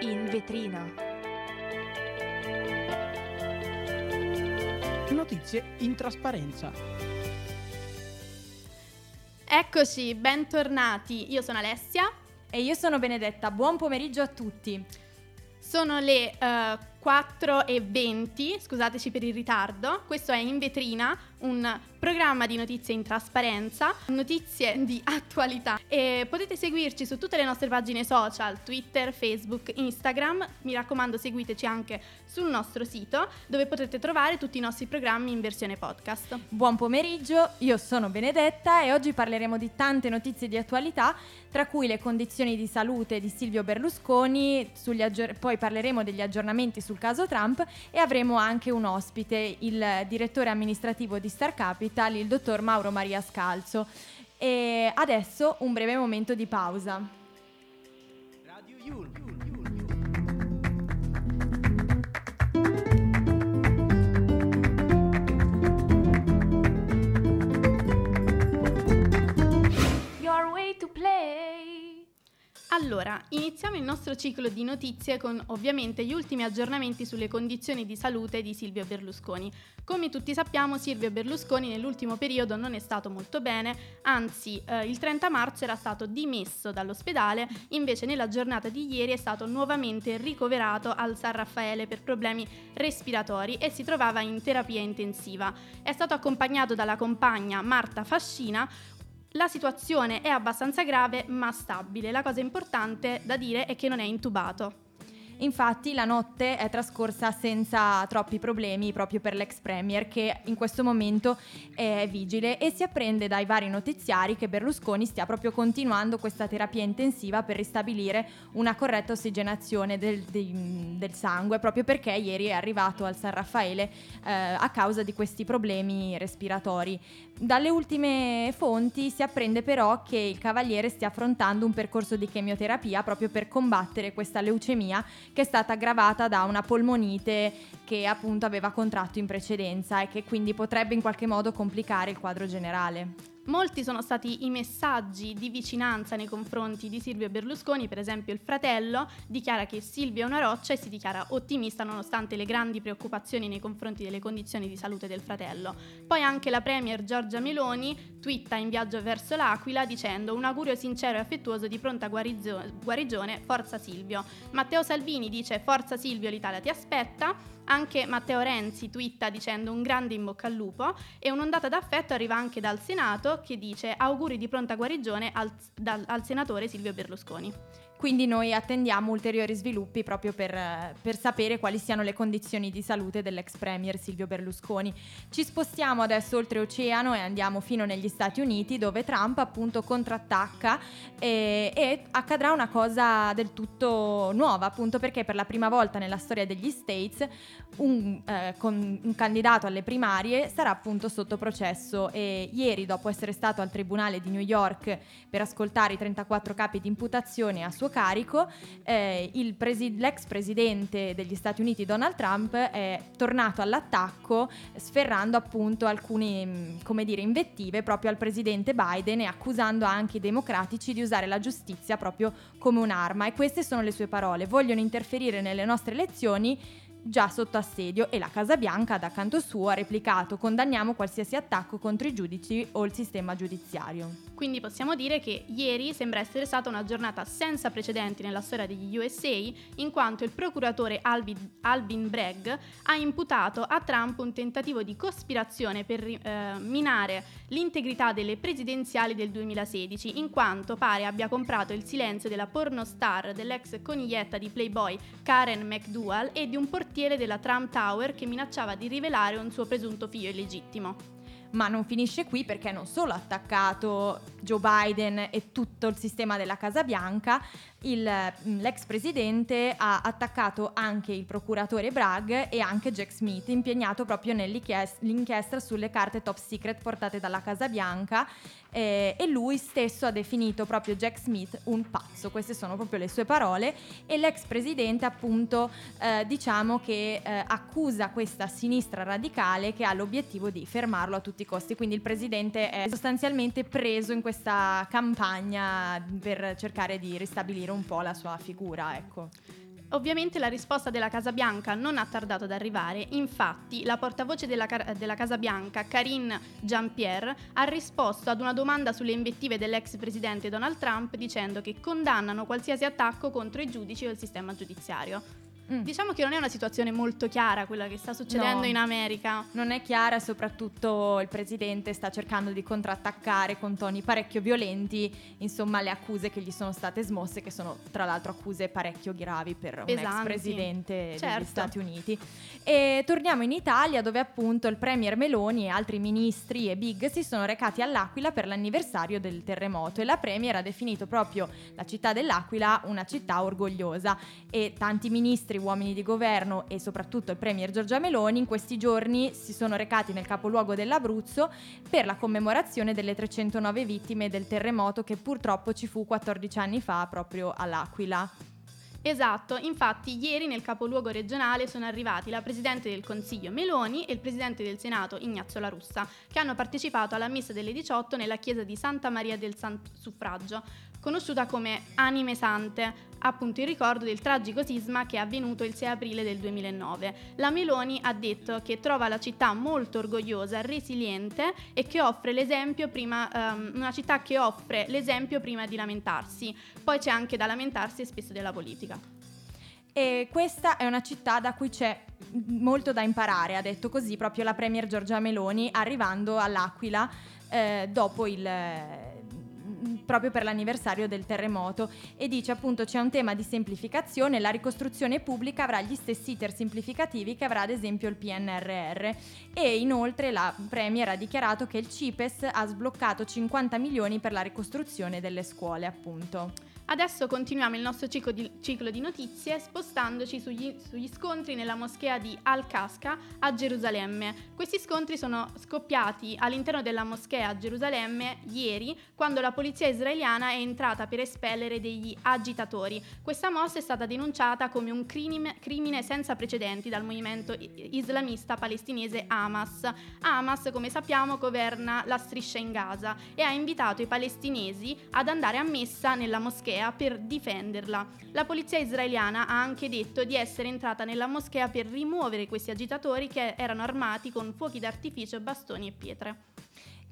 In vetrina. Notizie in trasparenza. Eccoci, bentornati. Io sono Alessia. E io sono Benedetta. Buon pomeriggio a tutti. Sono le uh, 4 e 20, scusateci per il ritardo. Questo è In Vetrina, un programma di notizie in trasparenza, notizie di attualità e potete seguirci su tutte le nostre pagine social, Twitter, Facebook, Instagram. Mi raccomando, seguiteci anche sul nostro sito dove potete trovare tutti i nostri programmi in versione podcast. Buon pomeriggio, io sono Benedetta e oggi parleremo di tante notizie di attualità, tra cui le condizioni di salute di Silvio Berlusconi, aggior- poi parleremo degli aggiornamenti sul caso Trump e avremo anche un ospite, il direttore amministrativo di Star Capital, il dottor Mauro Maria Scalzo. E adesso un breve momento di pausa. Radio Yul. Allora, iniziamo il nostro ciclo di notizie con ovviamente gli ultimi aggiornamenti sulle condizioni di salute di Silvio Berlusconi. Come tutti sappiamo, Silvio Berlusconi nell'ultimo periodo non è stato molto bene, anzi eh, il 30 marzo era stato dimesso dall'ospedale, invece nella giornata di ieri è stato nuovamente ricoverato al San Raffaele per problemi respiratori e si trovava in terapia intensiva. È stato accompagnato dalla compagna Marta Fascina, la situazione è abbastanza grave ma stabile. La cosa importante da dire è che non è intubato. Infatti la notte è trascorsa senza troppi problemi proprio per l'ex premier che in questo momento è vigile e si apprende dai vari notiziari che Berlusconi stia proprio continuando questa terapia intensiva per ristabilire una corretta ossigenazione del, del, del sangue proprio perché ieri è arrivato al San Raffaele eh, a causa di questi problemi respiratori. Dalle ultime fonti si apprende però che il cavaliere stia affrontando un percorso di chemioterapia proprio per combattere questa leucemia che è stata aggravata da una polmonite che appunto aveva contratto in precedenza e che quindi potrebbe in qualche modo complicare il quadro generale. Molti sono stati i messaggi di vicinanza nei confronti di Silvio Berlusconi, per esempio il fratello dichiara che Silvio è una roccia e si dichiara ottimista nonostante le grandi preoccupazioni nei confronti delle condizioni di salute del fratello. Poi anche la premier Giorgia Meloni twitta in viaggio verso l'Aquila dicendo un augurio sincero e affettuoso di pronta guarizio- guarigione, forza Silvio. Matteo Salvini dice forza Silvio, l'Italia ti aspetta. Anche Matteo Renzi twitta dicendo un grande in bocca al lupo e un'ondata d'affetto arriva anche dal Senato che dice auguri di pronta guarigione al, dal, al senatore Silvio Berlusconi. Quindi noi attendiamo ulteriori sviluppi proprio per, per, sapere quali siano le condizioni di salute dell'ex premier Silvio Berlusconi. Ci spostiamo adesso oltreoceano e andiamo fino negli Stati Uniti dove Trump appunto contrattacca e, e accadrà una cosa del tutto nuova appunto perché per la prima volta nella storia degli States un, eh, un candidato alle primarie sarà appunto sotto processo e ieri dopo essere stato al tribunale di New York per ascoltare i 34 capi di imputazione a suo carico, eh, presi- l'ex presidente degli Stati Uniti Donald Trump è tornato all'attacco sferrando appunto alcune mm, come dire, invettive proprio al presidente Biden e accusando anche i democratici di usare la giustizia proprio come un'arma. E queste sono le sue parole, vogliono interferire nelle nostre elezioni già sotto assedio e la Casa Bianca da canto suo ha replicato condanniamo qualsiasi attacco contro i giudici o il sistema giudiziario. Quindi possiamo dire che ieri sembra essere stata una giornata senza precedenti nella storia degli USA, in quanto il procuratore Alvin, Alvin Bragg ha imputato a Trump un tentativo di cospirazione per eh, minare l'integrità delle presidenziali del 2016, in quanto pare abbia comprato il silenzio della pornostar dell'ex coniglietta di Playboy Karen McDougal e di un portiere della Trump Tower che minacciava di rivelare un suo presunto figlio illegittimo. Ma non finisce qui perché non solo ha attaccato Joe Biden e tutto il sistema della Casa Bianca, il, mm, l'ex presidente ha attaccato anche il procuratore Bragg e anche Jack Smith, impegnato proprio nell'inchiesta sulle carte top secret portate dalla Casa Bianca eh, e lui stesso ha definito proprio Jack Smith un pazzo, queste sono proprio le sue parole. E l'ex presidente appunto eh, diciamo che eh, accusa questa sinistra radicale che ha l'obiettivo di fermarlo a tutti i costi, quindi il presidente è sostanzialmente preso in questa campagna per cercare di ristabilire un po' la sua figura, ecco. Ovviamente la risposta della Casa Bianca non ha tardato ad arrivare, infatti la portavoce della, della Casa Bianca, Karine Jean-Pierre, ha risposto ad una domanda sulle invettive dell'ex presidente Donald Trump dicendo che condannano qualsiasi attacco contro i giudici o il sistema giudiziario. Mm. Diciamo che non è una situazione molto chiara quella che sta succedendo no, in America. Non è chiara, soprattutto il presidente sta cercando di contrattaccare con toni parecchio violenti, insomma, le accuse che gli sono state smosse, che sono tra l'altro accuse parecchio gravi per Pesanti. un ex presidente certo. degli Stati Uniti. E torniamo in Italia, dove appunto il premier Meloni e altri ministri e big si sono recati all'Aquila per l'anniversario del terremoto e la premier ha definito proprio la città dell'Aquila una città orgogliosa e tanti ministri uomini di governo e soprattutto il Premier Giorgia Meloni in questi giorni si sono recati nel capoluogo dell'Abruzzo per la commemorazione delle 309 vittime del terremoto che purtroppo ci fu 14 anni fa proprio all'Aquila. Esatto, infatti ieri nel capoluogo regionale sono arrivati la Presidente del Consiglio Meloni e il Presidente del Senato Ignazio La Russa, che hanno partecipato alla messa delle 18 nella chiesa di Santa Maria del San Suffragio, conosciuta come Anime Sante, appunto in ricordo del tragico sisma che è avvenuto il 6 aprile del 2009. La Meloni ha detto che trova la città molto orgogliosa, resiliente e che offre l'esempio prima, um, una città che offre l'esempio prima di lamentarsi. Poi c'è anche da lamentarsi spesso della politica. E questa è una città da cui c'è molto da imparare, ha detto così proprio la Premier Giorgia Meloni arrivando all'Aquila eh, dopo il proprio per l'anniversario del terremoto e dice appunto c'è un tema di semplificazione, la ricostruzione pubblica avrà gli stessi iter semplificativi che avrà ad esempio il PNRR e inoltre la Premier ha dichiarato che il CIPES ha sbloccato 50 milioni per la ricostruzione delle scuole appunto. Adesso continuiamo il nostro ciclo di, ciclo di notizie spostandoci sugli, sugli, scontri nella moschea di Al-Qasqa a Gerusalemme. Questi scontri sono scoppiati all'interno della moschea a Gerusalemme ieri quando la polizia israeliana è entrata per espellere degli agitatori. Questa mossa è stata denunciata come un crimine, crimine senza precedenti dal movimento islamista palestinese Hamas. Hamas, come sappiamo, governa la striscia in Gaza e ha invitato i palestinesi ad andare a messa nella moschea moschea per difenderla. La polizia israeliana ha anche detto di essere entrata nella moschea per rimuovere questi agitatori che erano armati con fuochi d'artificio, bastoni e pietre.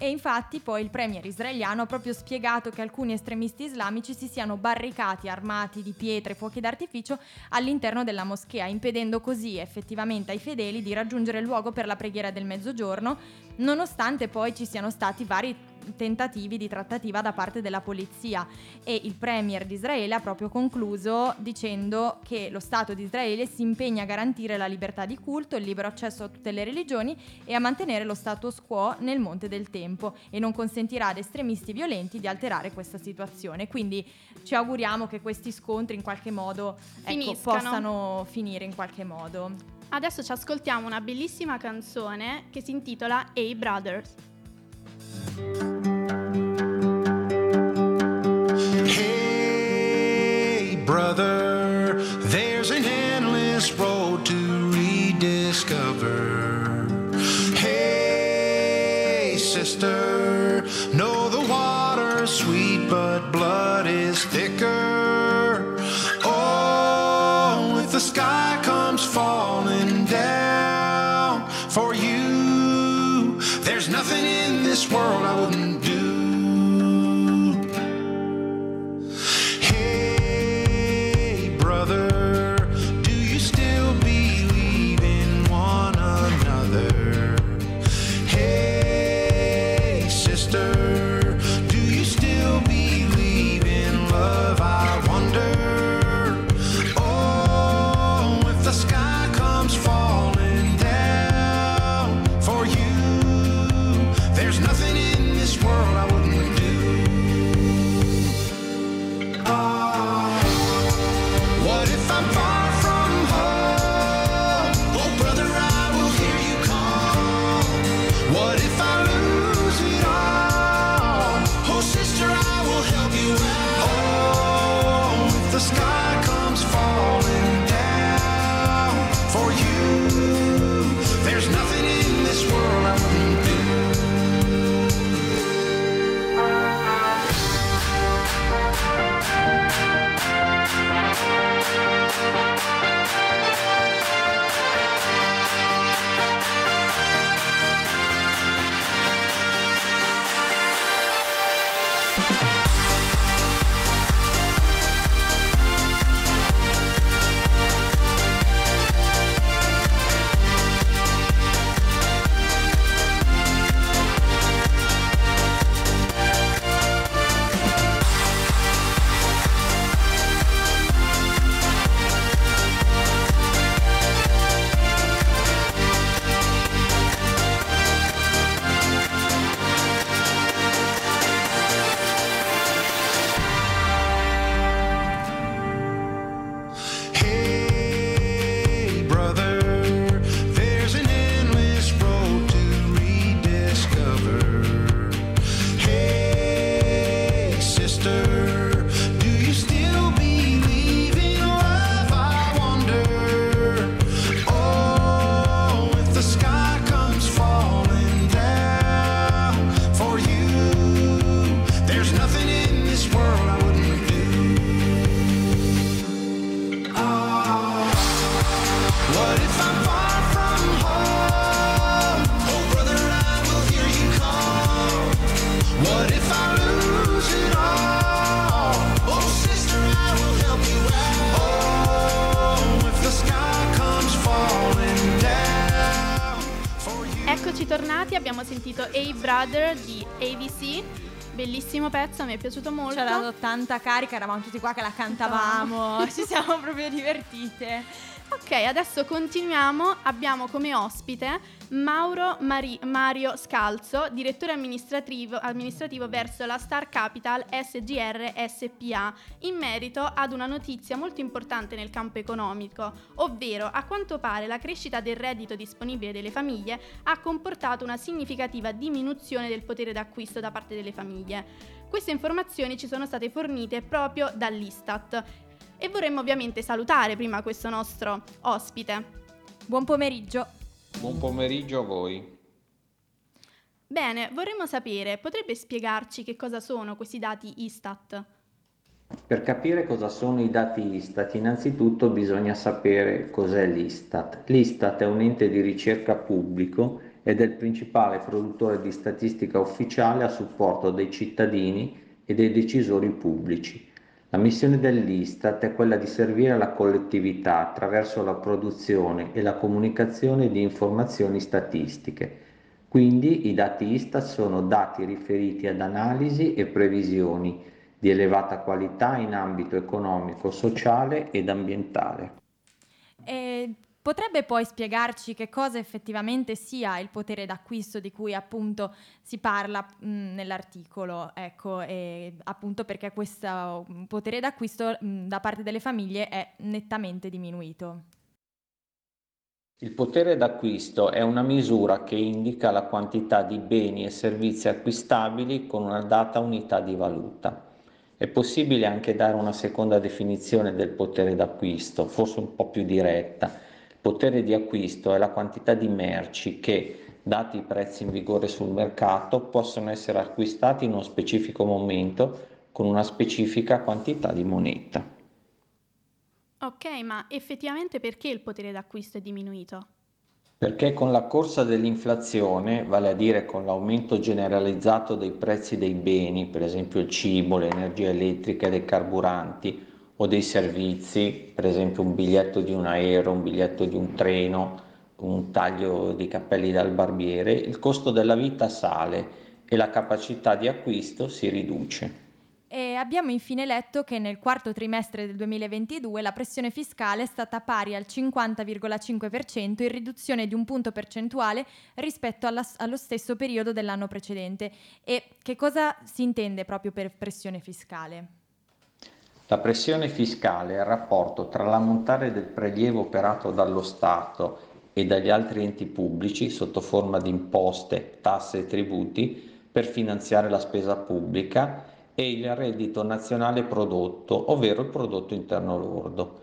E infatti poi il premier israeliano ha proprio spiegato che alcuni estremisti islamici si siano barricati armati di pietre e fuochi d'artificio all'interno della moschea, impedendo così effettivamente ai fedeli di raggiungere il luogo per la preghiera del mezzogiorno, nonostante poi ci siano stati vari tentativi di trattativa da parte della polizia e il premier di Israele ha proprio concluso dicendo che lo Stato di Israele si impegna a garantire la libertà di culto, il libero accesso a tutte le religioni e a mantenere lo status quo nel monte del tempo e non consentirà ad estremisti violenti di alterare questa situazione. Quindi ci auguriamo che questi scontri in qualche modo ecco, possano finire in qualche modo. Adesso ci ascoltiamo una bellissima canzone che si intitola Hey Brothers. Brother, sentito Hey Brother di AVC. Bellissimo pezzo, mi è piaciuto molto. Ci ha dato tanta carica, eravamo tutti qua che la cantavamo, ci siamo proprio divertite. Ok, adesso continuiamo. Abbiamo come ospite Mauro Mari- Mario Scalzo, direttore amministrativo, amministrativo verso la Star Capital SGR SPA, in merito ad una notizia molto importante nel campo economico, ovvero a quanto pare la crescita del reddito disponibile delle famiglie ha comportato una significativa diminuzione del potere d'acquisto da parte delle famiglie. Queste informazioni ci sono state fornite proprio dall'Istat e vorremmo ovviamente salutare prima questo nostro ospite. Buon pomeriggio. Buon pomeriggio a voi. Bene, vorremmo sapere, potrebbe spiegarci che cosa sono questi dati Istat? Per capire cosa sono i dati Istat, innanzitutto bisogna sapere cos'è l'Istat. L'Istat è un ente di ricerca pubblico ed è il principale produttore di statistica ufficiale a supporto dei cittadini e dei decisori pubblici. La missione dell'Istat è quella di servire la collettività attraverso la produzione e la comunicazione di informazioni statistiche. Quindi i dati Istat sono dati riferiti ad analisi e previsioni di elevata qualità in ambito economico, sociale ed ambientale. E potrebbe poi spiegarci che cosa effettivamente sia il potere d'acquisto di cui appunto si parla mh, nell'articolo, ecco, e appunto perché questo mh, potere d'acquisto mh, da parte delle famiglie è nettamente diminuito. Il potere d'acquisto è una misura che indica la quantità di beni e servizi acquistabili con una data unità di valuta. È possibile anche dare una seconda definizione del potere d'acquisto, forse un po' più diretta. Potere di acquisto è la quantità di merci che, dati i prezzi in vigore sul mercato, possono essere acquistati in uno specifico momento con una specifica quantità di moneta. Ok, ma effettivamente perché il potere d'acquisto è diminuito? Perché con la corsa dell'inflazione, vale a dire con l'aumento generalizzato dei prezzi dei beni, per esempio il cibo, l'energia elettrica e dei carburanti, o dei servizi, per esempio un biglietto di un aereo, un biglietto di un treno, un taglio di capelli dal barbiere, il costo della vita sale e la capacità di acquisto si riduce. E abbiamo infine letto che nel quarto trimestre del 2022 la pressione fiscale è stata pari al 50,5% in riduzione di un punto percentuale rispetto alla- allo stesso periodo dell'anno precedente. E che cosa si intende proprio per pressione fiscale? La pressione fiscale è il rapporto tra l'ammontare del prelievo operato dallo Stato e dagli altri enti pubblici sotto forma di imposte, tasse e tributi per finanziare la spesa pubblica e il reddito nazionale prodotto, ovvero il prodotto interno lordo.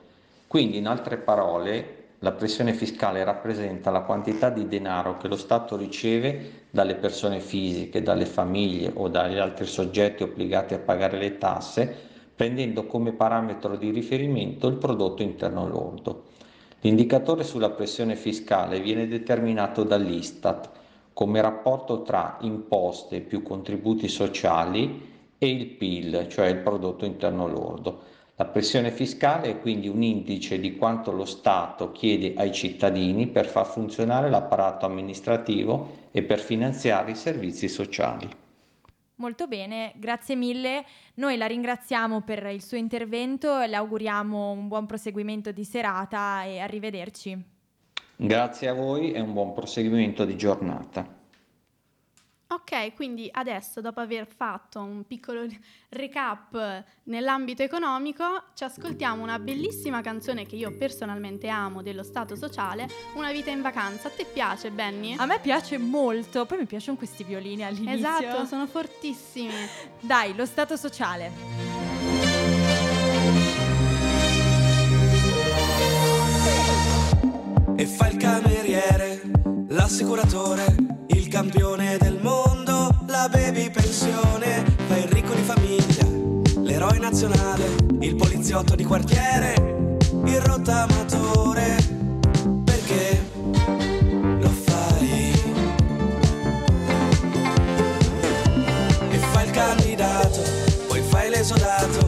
Quindi, in altre parole, la pressione fiscale rappresenta la quantità di denaro che lo Stato riceve dalle persone fisiche, dalle famiglie o dagli altri soggetti obbligati a pagare le tasse, prendendo come parametro di riferimento il prodotto interno lordo. L'indicatore sulla pressione fiscale viene determinato dall'Istat come rapporto tra imposte più contributi sociali e il PIL, cioè il prodotto interno lordo. La pressione fiscale è quindi un indice di quanto lo Stato chiede ai cittadini per far funzionare l'apparato amministrativo e per finanziare i servizi sociali. Molto bene, grazie mille. Noi la ringraziamo per il suo intervento e le auguriamo un buon proseguimento di serata e arrivederci. Grazie a voi e un buon proseguimento di giornata. Ok, quindi adesso dopo aver fatto un piccolo recap nell'ambito economico, ci ascoltiamo una bellissima canzone che io personalmente amo dello Stato sociale, Una vita in vacanza. A te piace, Benny? A me piace molto, poi mi piacciono questi violini all'inizio. Esatto, sono fortissimi. Dai, lo Stato sociale. e fa il cameriere, l'assicuratore, il campione del la baby pensione, fa il ricco di famiglia, l'eroe nazionale, il poliziotto di quartiere, il rottamatore, perché lo fai? E fa il candidato, poi fai l'esodato,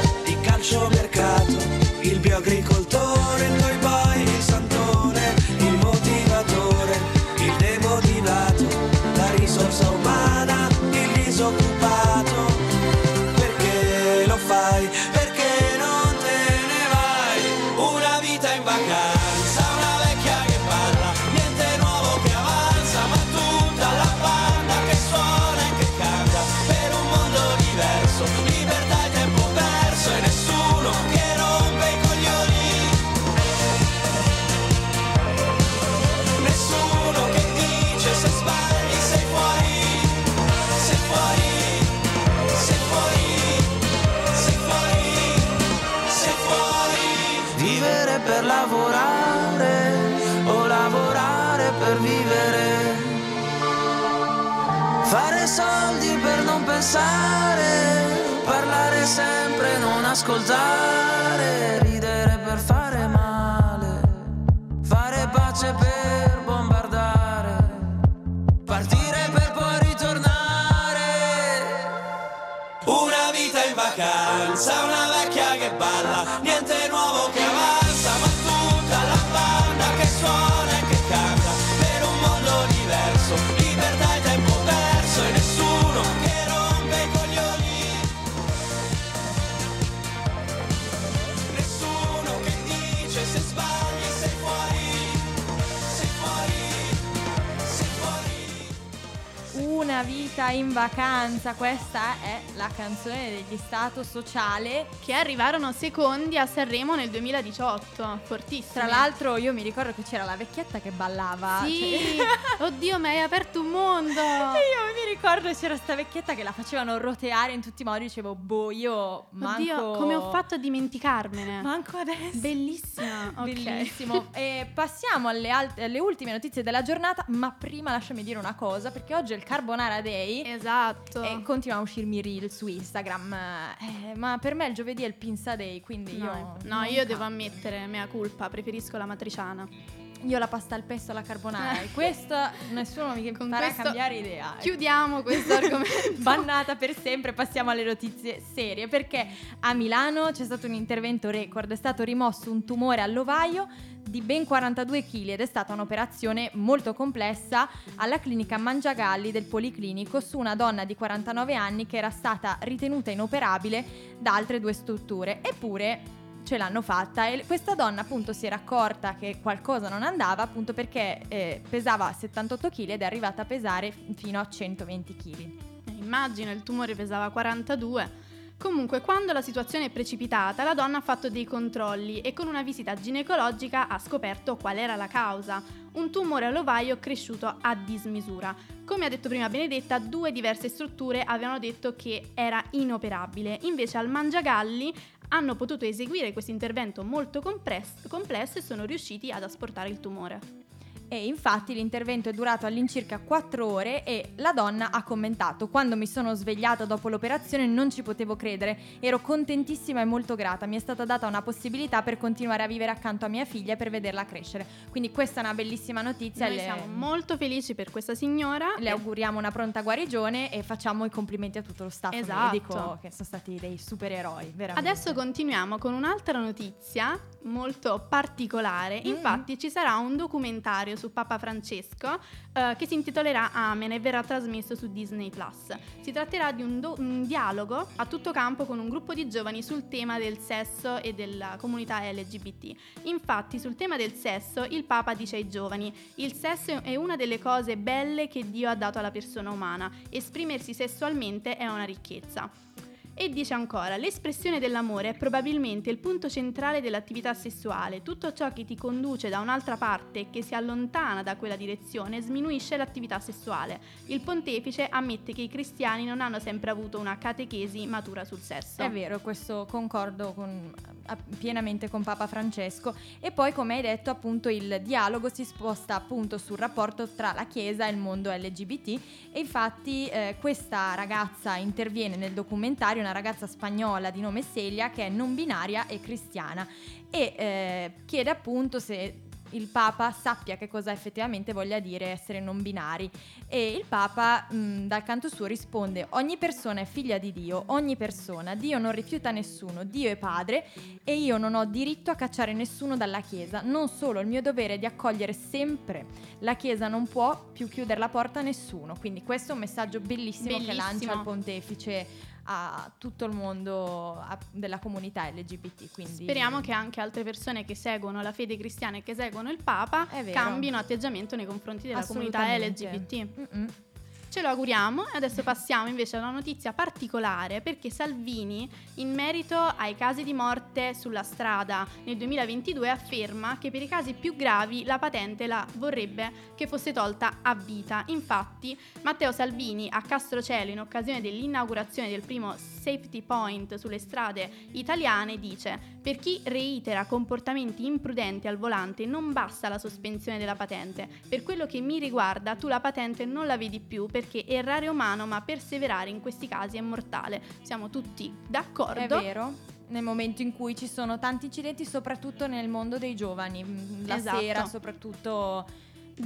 vita in vacanza, una vecchia che balla, niente nuovo che avanza, Una vita in vacanza, questa è la canzone degli Stato sociale. Che arrivarono secondi a Sanremo nel 2018. Fortissimi. Tra l'altro io mi ricordo che c'era la vecchietta che ballava. Sì. cioè- Oddio, mi hai aperto un mondo. E io mi ricordo c'era sta vecchietta che la facevano roteare in tutti i modi, dicevo, boh, io manco... Oddio, come ho fatto a dimenticarmene. Manco adesso. Bellissima. Ok. Bellissimo. e passiamo alle, alt- alle ultime notizie della giornata, ma prima lasciami dire una cosa, perché oggi è il Carbonara Day. Esatto. E continua a uscirmi reel su Instagram. Eh, ma per me il giovedì è il Pinza Day, quindi io. no, no, non io devo cambio. ammettere, mea culpa, preferisco la matriciana. Io la pasta al pesto alla carbonara. e questo nessuno mi Con farà cambiare idea. Chiudiamo questo argomento. Bannata per sempre, passiamo alle notizie serie perché a Milano c'è stato un intervento record, è stato rimosso un tumore all'ovaio di ben 42 kg ed è stata un'operazione molto complessa alla clinica Mangiagalli del Policlinico su una donna di 49 anni che era stata ritenuta inoperabile da altre due strutture. Eppure ce l'hanno fatta e questa donna appunto si era accorta che qualcosa non andava appunto perché eh, pesava 78 kg ed è arrivata a pesare fino a 120 kg. Eh, Immagino, il tumore pesava 42. Comunque, quando la situazione è precipitata, la donna ha fatto dei controlli e con una visita ginecologica ha scoperto qual era la causa. Un tumore all'ovaio cresciuto a dismisura. Come ha detto prima Benedetta, due diverse strutture avevano detto che era inoperabile. Invece al Mangiagalli hanno potuto eseguire questo intervento molto complesso e sono riusciti ad asportare il tumore. E infatti l'intervento è durato all'incirca 4 ore e la donna ha commentato: Quando mi sono svegliata dopo l'operazione non ci potevo credere, ero contentissima e molto grata. Mi è stata data una possibilità per continuare a vivere accanto a mia figlia e per vederla crescere. Quindi questa è una bellissima notizia. Noi le, siamo molto felici per questa signora. le auguriamo una pronta guarigione e facciamo i complimenti a tutto lo staff Esatto. medico che sono stati dei supereroi, veramente. Adesso continuiamo con un'altra notizia molto particolare. Mm. Infatti ci sarà un documentario su Papa Francesco eh, che si intitolerà Amen e verrà trasmesso su Disney Plus. Si tratterà di un, do- un dialogo a tutto campo con un gruppo di giovani sul tema del sesso e della comunità LGBT. Infatti sul tema del sesso il Papa dice ai giovani il sesso è una delle cose belle che Dio ha dato alla persona umana. Esprimersi sessualmente è una ricchezza. E dice ancora, l'espressione dell'amore è probabilmente il punto centrale dell'attività sessuale. Tutto ciò che ti conduce da un'altra parte che si allontana da quella direzione sminuisce l'attività sessuale. Il pontefice ammette che i cristiani non hanno sempre avuto una catechesi matura sul sesso. È vero, questo concordo con- pienamente con Papa Francesco. E poi, come hai detto, appunto il dialogo si sposta appunto sul rapporto tra la Chiesa e il mondo LGBT. E infatti eh, questa ragazza interviene nel documentario, una ragazza spagnola di nome Celia, che è non binaria e cristiana. E eh, chiede appunto se il Papa sappia che cosa effettivamente voglia dire essere non binari. E il Papa mh, dal canto suo risponde ogni persona è figlia di Dio, ogni persona, Dio non rifiuta nessuno, Dio è padre e io non ho diritto a cacciare nessuno dalla Chiesa, non solo il mio dovere è di accogliere sempre, la Chiesa non può più chiudere la porta a nessuno, quindi questo è un messaggio bellissimo, che Bellissimo. lancia il pontefice a tutto il mondo a- della comunità LGBT. Quindi Speriamo che anche altre persone che seguono la fede cristiana e che seguono il Papa cambino atteggiamento nei confronti della comunità. LGBT. Mm-mm. Ce lo auguriamo e adesso passiamo invece a una notizia particolare perché Salvini in merito ai casi di morte sulla strada nel 2022 afferma che per i casi più gravi la patente la vorrebbe che fosse tolta a vita. Infatti Matteo Salvini a Castrocelo in occasione dell'inaugurazione del primo safety point sulle strade italiane dice per chi reitera comportamenti imprudenti al volante non basta la sospensione della patente. Per quello che mi riguarda tu la patente non la vedi più perché errare è umano ma perseverare in questi casi è mortale. Siamo tutti È d'accordo. vero. Nel momento in cui ci sono tanti incidenti, soprattutto nel mondo dei giovani, mm, la Esatto. sera, soprattutto.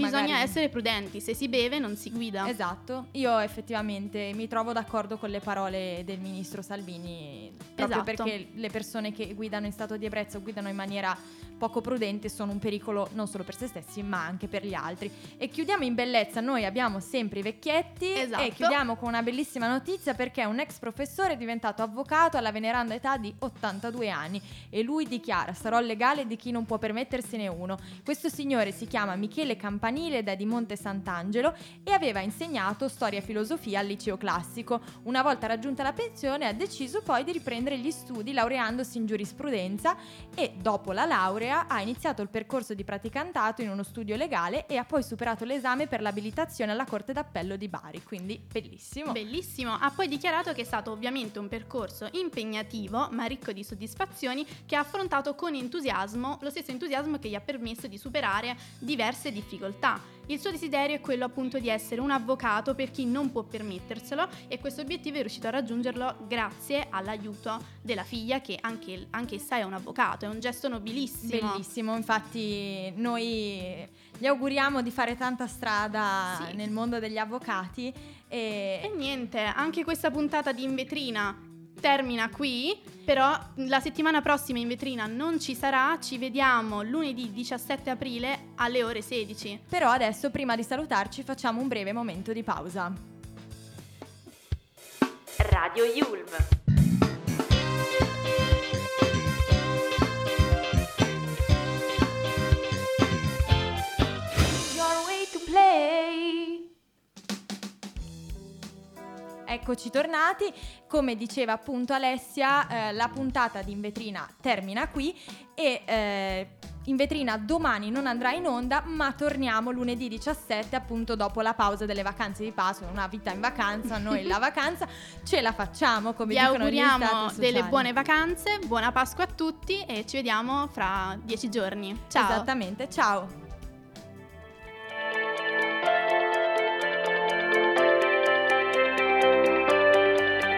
Bisogna magari- essere prudenti, se si beve non si guida. Esatto, io effettivamente mi trovo d'accordo con le parole del ministro Salvini, proprio Esatto. perché le persone che guidano in stato di ebbrezza o guidano in maniera poco prudente sono un pericolo non solo per se stessi ma anche per gli altri. E chiudiamo in bellezza, noi abbiamo sempre i vecchietti Esatto. e chiudiamo con una bellissima notizia perché un ex professore è diventato avvocato alla veneranda età di 82 anni e lui dichiara sarò legale di chi non può permettersene uno. Questo signore si chiama Michele Campanile di Monte Sant'Angelo e aveva insegnato storia e filosofia al liceo classico. Una volta raggiunta la pensione ha deciso poi di riprendere gli studi laureandosi in giurisprudenza e dopo la laurea ha iniziato il percorso di praticantato in uno studio legale e ha poi superato l'esame per l'abilitazione alla Corte d'Appello di Bari, quindi bellissimo. Bellissimo, ha poi dichiarato che è stato ovviamente un percorso impegnativo ma ricco di soddisfazioni che ha affrontato con entusiasmo, lo stesso entusiasmo che gli ha permesso di superare diverse difficoltà. Difficoltà. Il suo desiderio è quello appunto di essere un avvocato per chi non può permetterselo e questo obiettivo è riuscito a raggiungerlo grazie all'aiuto della figlia che anche, anche essa è un avvocato, è un gesto nobilissimo. Bellissimo, infatti noi gli auguriamo di fare tanta strada Sì. nel mondo degli avvocati E e niente, anche questa puntata di In Vetrina termina qui, però la settimana prossima in vetrina non ci sarà, ci vediamo lunedì 17 aprile alle ore 16. però adesso prima di salutarci facciamo un breve momento di pausa. Radio Yulm. Eccoci tornati, come diceva appunto Alessia, eh, la puntata di In Vetrina termina qui e eh, In Vetrina domani non andrà in onda, ma torniamo lunedì 17 appunto dopo la pausa delle vacanze di Pasqua, una vita in vacanza, noi la vacanza ce la facciamo come Vi dicono auguriamo delle buone vacanze, buona Pasqua a tutti e ci vediamo fra dieci giorni. Ciao! Esattamente, ciao.